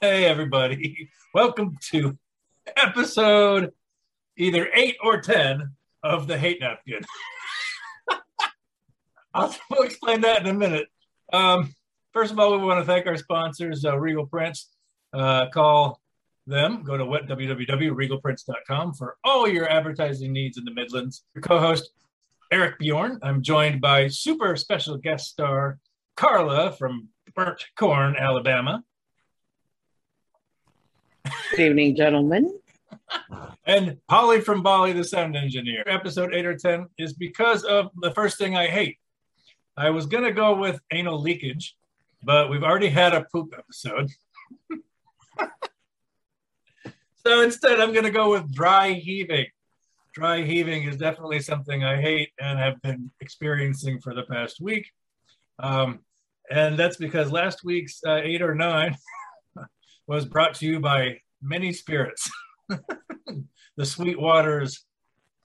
Hey, everybody. Welcome to episode either eight or 10 of the Hate Napkin. I'll explain that in a minute. Um, first of all, we want to thank our sponsors, uh, Regal Prints. Uh, call them. Go to www.regalprints.com for all your advertising needs in the Midlands. Your co-host Arik Bjorn. I'm joined by super special guest star Carla from Burnt Corn, Alabama, Good evening, gentlemen. and Pauly from Bali, the sound engineer. Episode eight or ten is because of the first thing I hate. I was gonna go with anal leakage, but we've already had a poop episode. so instead, I'm gonna go with dry heaving. Dry heaving is definitely something I hate and have been experiencing for the past week. Um, and that's because last week's uh, eight or nine was brought to you by many spirits, the sweet waters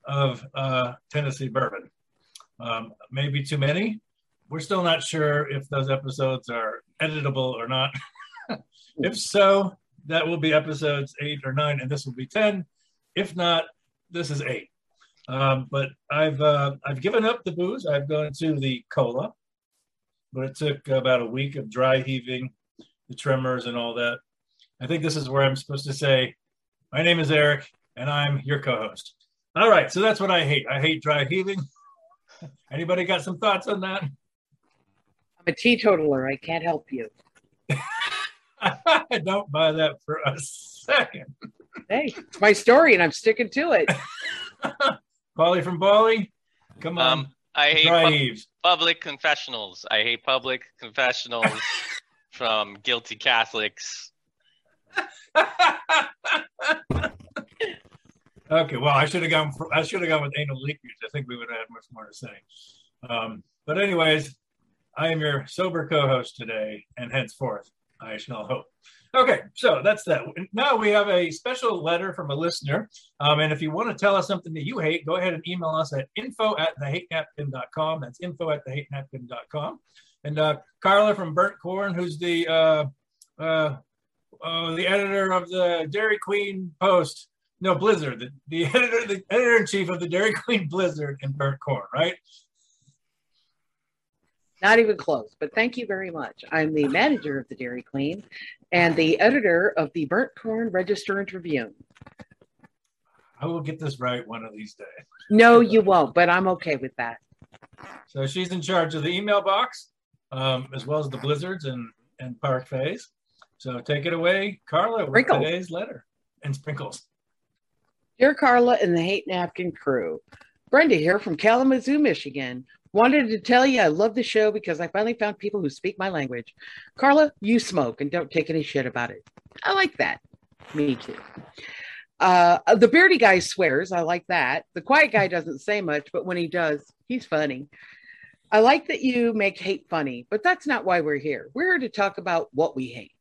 of uh, Tennessee bourbon. Um, maybe too many. We're still not sure if those episodes are editable or not. if so, that will be episodes eight or nine, and this will be 10. If not, this is eight. Um, but I've uh, I've given up the booze. I've gone to the cola, but it took about a week of dry heaving, the tremors, and all that. I think this is where I'm supposed to say, "My name is Arik, and I'm your co-host." All right, so that's what I hate. I hate dry heaving. Anybody got some thoughts on that? I'm a teetotaler. I can't help you. I don't buy that for a second. Hey, it's my story, and I'm sticking to it. Pauly from Bali, come on, Um, I hate pub- public confessionals. I hate public confessionals from guilty Catholics. okay, well, I should have gone. For, I should have gone with anal leakage. I think we would have had much more to say. Um, but anyways, I am your sober co-host today, and henceforth, I shall hope. Okay, so that's that. Now we have a special letter from a listener. Um, and if you want to tell us something that you hate, go ahead and email us at info at thehatenapkin.com. That's info at thehatenapkin.com. And uh, Carla from Burnt Corn, who's the uh, uh, uh, the editor of the Dairy Queen Post, no Blizzard, the, the editor, the editor in chief of the Dairy Queen Blizzard in Burnt Corn, right? Not even close, but thank you very much. I'm the manager of the Dairy Queen and the editor of the Burnt Corn Register and Tribune. I will get this right one of these days. No, you won't, but I'm okay with that. So she's in charge of the email box, um, as well as the blizzards and and parfaits. So take it away, Carla, with Sprinkles. today's letter and sprinkles. Dear Carla and the Hate Napkin crew, Brenda here from Kalamazoo, Michigan. Wanted to tell you I love the show because I finally found people who speak my language. Carla, you smoke and don't take any shit about it. I like that. Me too. Uh, the beardy guy swears. I like that. The quiet guy doesn't say much, but when he does, he's funny. I like that you make hate funny, but that's not why we're here. We're here to talk about what we hate.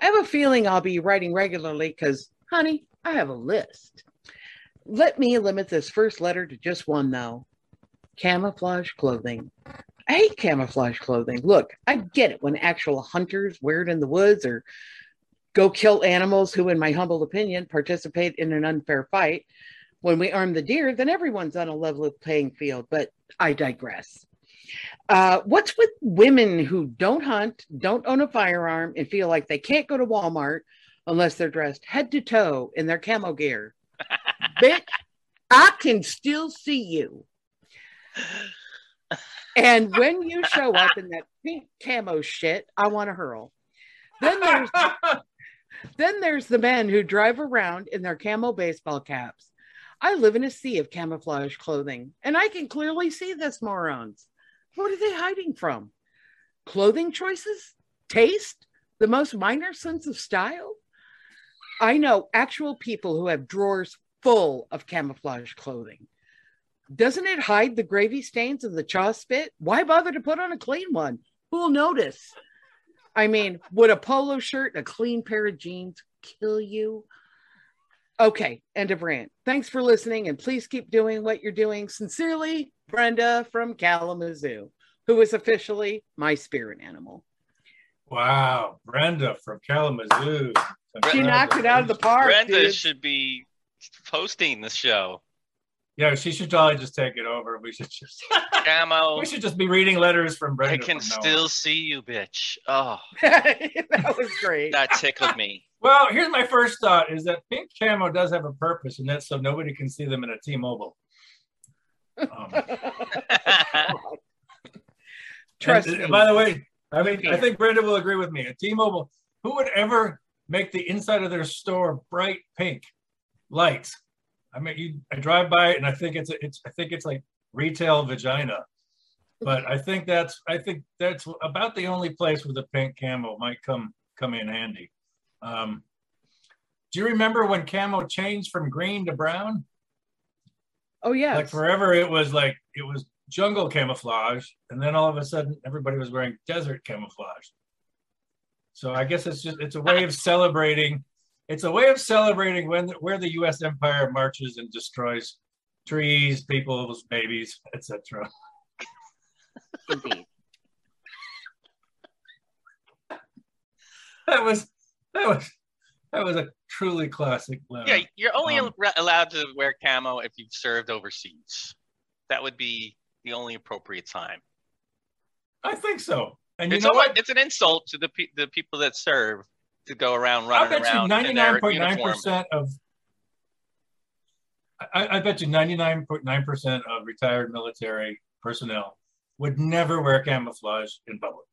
I have a feeling I'll be writing regularly because, honey, I have a list. Let me limit this first letter to just one, though camouflage clothing. I hate camouflage clothing. Look, I get it when actual hunters wear it in the woods or go kill animals who, in my humble opinion, participate in an unfair fight. When we arm the deer, then everyone's on a level playing field, but I digress. Uh, what's with women who don't hunt, don't own a firearm, and feel like they can't go to Walmart unless they're dressed head to toe in their camo gear? Bitch, I can still see you. And when you show up in that pink camo shit, I want to hurl. Then there's then there's the men who drive around in their camo baseball caps. I live in a sea of camouflage clothing, and I can clearly see this morons. What are they hiding from? Clothing choices? Taste? The most minor sense of style? I know actual people who have drawers full of camouflage clothing. Doesn't it hide the gravy stains of the chaw spit? Why bother to put on a clean one? Who'll notice? I mean, would a polo shirt and a clean pair of jeans kill you? Okay, end of rant. Thanks for listening, and please keep doing what you're doing. Sincerely, Brenda from Kalamazoo, who is officially my spirit animal. Wow, Brenda from Kalamazoo. She knocked it out of the park. Brenda dude. should be hosting the show. Yeah, she should probably just take it over. We should just Camo, we should just be reading letters from Brenda. I can from now still see you, bitch. Oh, that was great. that tickled me. Well, here's my first thought: is that pink camo does have a purpose, and that's so nobody can see them in a T-Mobile. Um, Trust and, me. By the way, I mean, I think Brenda will agree with me. At T-Mobile, who would ever make the inside of their store bright pink lights? I mean, you, I drive by it and I think it's it's I think it's like retail vagina, but I think that's I think that's about the only place where the pink camo might come come in handy. Um, do you remember when camo changed from green to brown? oh yeah. like forever it was like it was jungle camouflage and then all of a sudden everybody was wearing desert camouflage so i guess it's just it's a way of celebrating it's a way of celebrating when where the us empire marches and destroys trees people's babies etc Indeed. that was that was that was a truly classic letter. Yeah, you're only Um, al- allowed to wear camo if you've served overseas. That would be the only appropriate time. i think so and you it's, know almost- what it's an insult to the pe- the people that serve to go around I running bet you around ninety nine point nine percent of. I, I bet you ninety nine point nine percent of retired military personnel would never wear camouflage in public.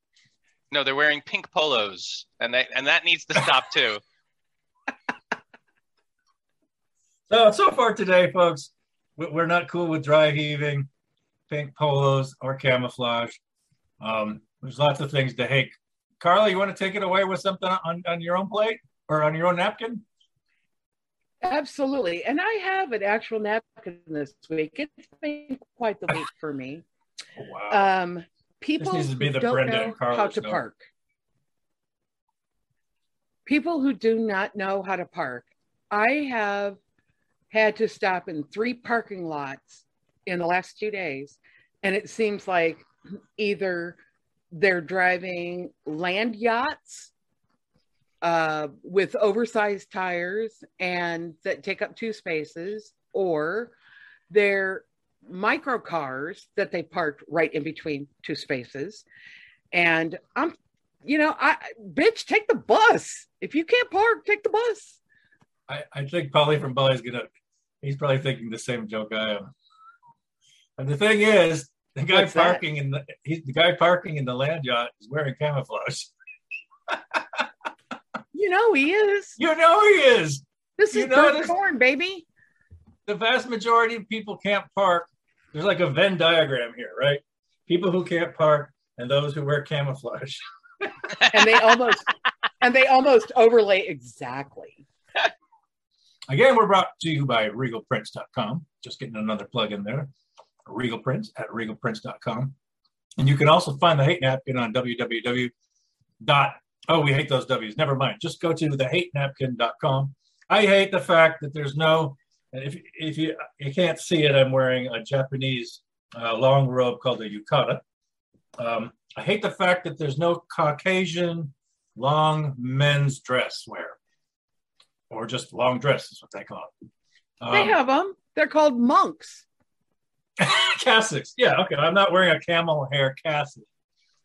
No, they're wearing pink polos, and that and that needs to stop too. So so far today, folks, we- we're not cool with dry heaving, pink polos, or camouflage. Um, there's lots of things to hate. Carla, you want to take it away with something on, on your own plate or on your own napkin? Absolutely. And I have an actual napkin this week. It's been quite the week for me. Oh, wow. Um, people needs to be who the don't Brenda know how to park. People who do not know how to park. I have had to stop in three parking lots in the last two days, and it seems like either they're driving land yachts uh, with oversized tires and that take up two spaces, or they're micro cars that they parked right in between two spaces. And I'm, you know, I bitch, take the bus. If you can't park, take the bus. I, I think Pauly from Polly's gonna he's probably thinking the same joke I am. And the thing is, the guy What's that? parking in the he's the guy parking in the land yacht is wearing camouflage. You know he is. You know he is. This You is know corn, baby. The vast majority of people can't park. There's like a Venn diagram here, right? People who can't park and those who wear camouflage. And they almost and they almost overlay exactly. Again, we're brought to you by regalprints.com. Just getting another plug in there. Regal Prints at regalprints.com. And you can also find the hate napkin on www. dot Oh, we hate those W's. Never mind. Just go to the hate thehatenapkin.com. I hate the fact that there's no, if, if you you can't see it, I'm wearing a Japanese uh, long robe called a yukata. Um, I hate the fact that there's no Caucasian long men's dress wear, or just long dress is what they call it. They Um, have them. They're called monks. cassocks. Yeah, okay. I'm not wearing a camel hair cassock.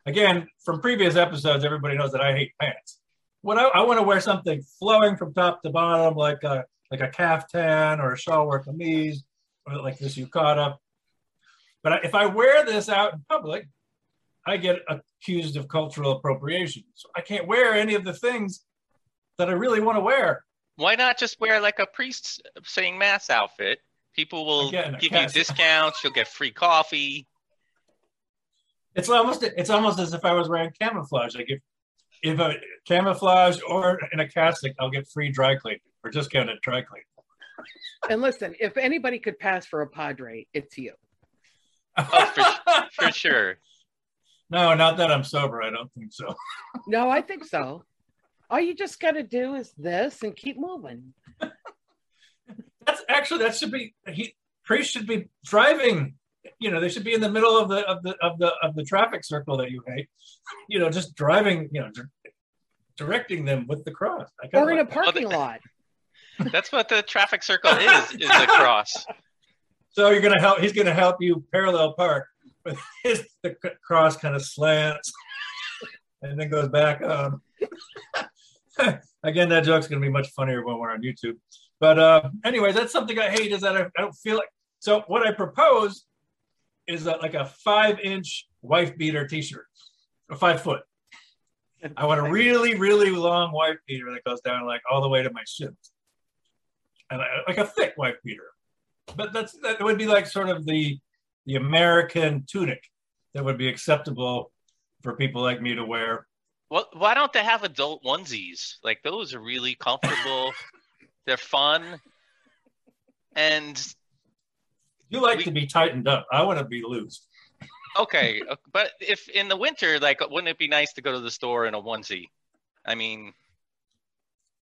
Again, from previous episodes, everybody knows that I hate pants. What I, I want to wear something flowing from top to bottom, like a like a caftan or a shalwar kameez, or like this yukata. But if I wear this out in public, I get accused of cultural appropriation. So I can't wear any of the things that I really want to wear. Why not just wear like a priest saying mass outfit? People will Again, give you discounts. You'll get free coffee. It's almost it's almost as if I was wearing camouflage. Like if if a camouflage or in a cassock, I'll get free dry cleaning or discounted dry cleaning. And listen, if anybody could pass for a padre, it's you. Oh, For sure. no, not that I'm sober. I don't think so. No, I think so. All you just got to do is this and keep moving. That's actually that should be he priest should be driving you know, they should be in the middle of the of the of the of the traffic circle that you hate. You know, just driving, you know, di- directing them with the cross. I Or in a like that. parking lot. That's what the traffic circle is, is the cross. So you're gonna help. He's gonna help you parallel park, but his the cross kind of slants and then goes back. Um, again, that joke's gonna be much funnier when we're on YouTube. But uh, anyways, that's something I hate is that I, I don't feel like. So what I propose is that like a five-inch wife beater T-shirt, a five foot. I want a really, really long wife beater that goes down like all the way to my shins, and I, like a thick wife beater but that's that would be like sort of the the American tunic that would be acceptable for people like me to wear. Well, why don't they have adult onesies? Like those are really comfortable. They're fun. And You like We- to be tightened up. I want to be loose. okay, uh, but if in the winter, like, wouldn't it be nice to go to the store in a onesie? I mean,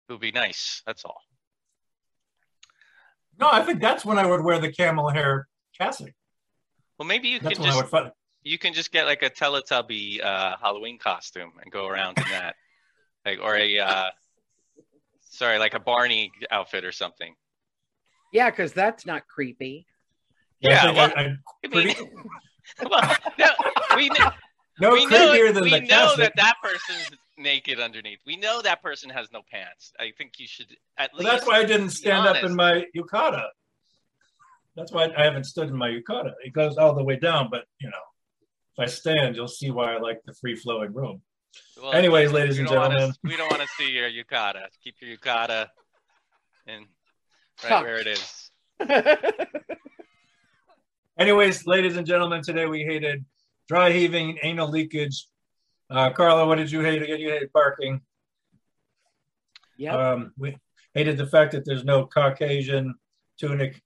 it would be nice. That's all. No, I think that's when I would wear the camel hair cassock. Well, maybe you That's can just you can just get like a Teletubby uh, Halloween costume and go around in that, like, or a uh, sorry, like a Barney outfit or something. Yeah, because that's not creepy. yeah, I well, I, I, I mean, well, no, we know, no we know, creepier than we the know cassock. that that person's naked underneath. We know that person has no pants. I think you should at Well, least. that's why I didn't stand up in my yukata. That's why I haven't stood in my yukata. It goes all the way down, but you know, if I stand, you'll see why I like the free flowing room. Well, Anyways, we- ladies we and don't wanna- gentlemen. we don't want to see your yukata. Keep your yukata in right Tucked. where it is. Anyways, ladies and gentlemen, today we hated dry heaving, anal leakage. Uh, Carla, what did you hate again? You hated barking. Yeah. Um, we hated the fact that there's no Caucasian tunic.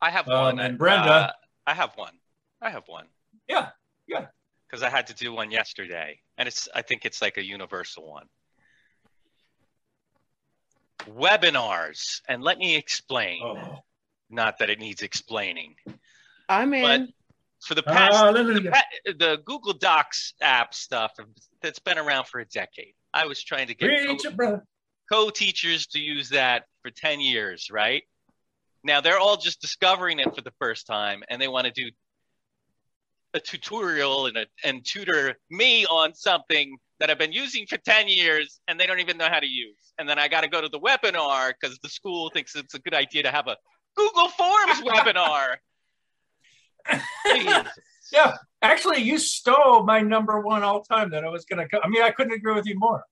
I have Um, one. and Brenda- uh, I have one. I have one. Yeah, yeah. Because I had to do one yesterday, and it's. I think it's like a universal one. Webinars, and let me explain. Oh, Not that it needs explaining. I'm in. For the past ah, the, the Google Docs app stuff that's been around for a decade. I was trying to get Preach it, brother. co-teachers to use that for 10 years, right? Now they're all just discovering it for the first time and they want to do a tutorial and, a, and tutor me on something that I've been using for 10 years and they don't even know how to use. And then I got to go to the webinar because the school thinks it's a good idea to have a Google Forms webinar. Yeah, actually, you stole my number one all time that I was going to. I mean, I couldn't agree with you more.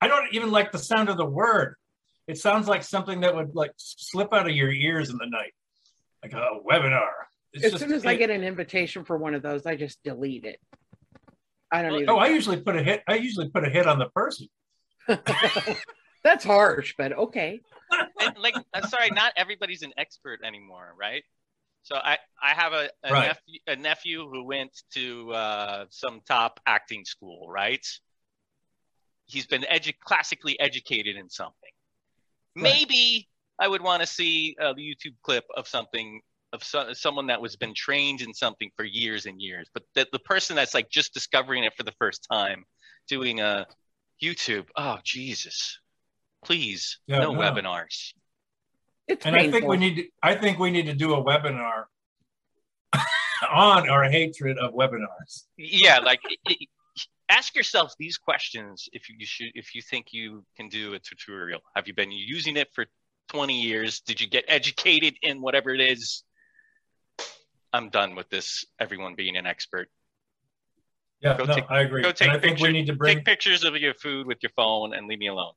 I don't even like the sound of the word. It sounds like something that would like slip out of your ears in the night, like a webinar. It's as just- soon as I get an invitation for one of those, I just delete it. I don't even. Oh, I usually put a hit. I usually put a hit on the person. That's harsh, but okay. and like I'm sorry, not everybody's an expert anymore, right? So I I have a a, Right. nephew, a nephew who went to uh, some top acting school, right? He's been edu- classically educated in something. Right. Maybe I would want to see a YouTube clip of something of so, someone that was been trained in something for years and years, but the, the person that's like just discovering it for the first time, doing a YouTube. Oh Jesus! Please, Yeah, no no. webinars. It's And painful. I think we need. To, I think we need to do a webinar on our hatred of webinars. yeah like it, it- ask yourself these questions if you should if you think you can do a tutorial have you been using it for 20 years did you get educated in whatever it is i'm done with this everyone being an expert Yeah, Go no, take- I agree. go take and I think picture- we need to bring take pictures of your food with your phone and leave me alone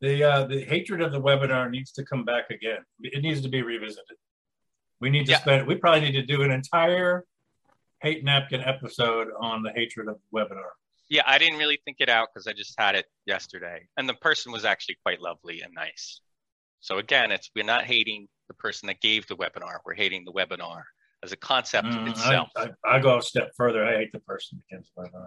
the uh, the hatred of the webinar needs to come back again. It needs to be revisited. We need to Yeah. spend. We probably need to do an entire hate napkin episode on the hatred of the webinar. yeah i didn't really think it out because i just had it yesterday and the person was actually quite lovely and nice so again it's we're not hating the person that gave the webinar we're hating the webinar as a concept Mm, itself I, I, I go a step further. I hate the person against the webinar.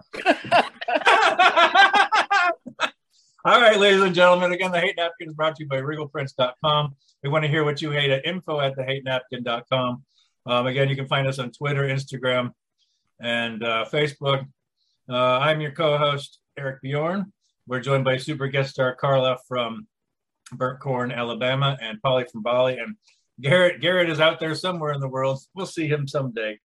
All right, ladies and gentlemen. Again, the hate napkin is brought to you by regalprints.com. We want to hear what you hate at info at thehatenapkin.com. Um, again, you can find us on Twitter, Instagram, and uh, Facebook. Uh, I'm your co-host, Arik Bjorn. We're joined by super guest star Carla from Burnt Corn, Alabama, and Pauly from Bali. And Garrett, Garrett is out there somewhere in the world. We'll see him someday.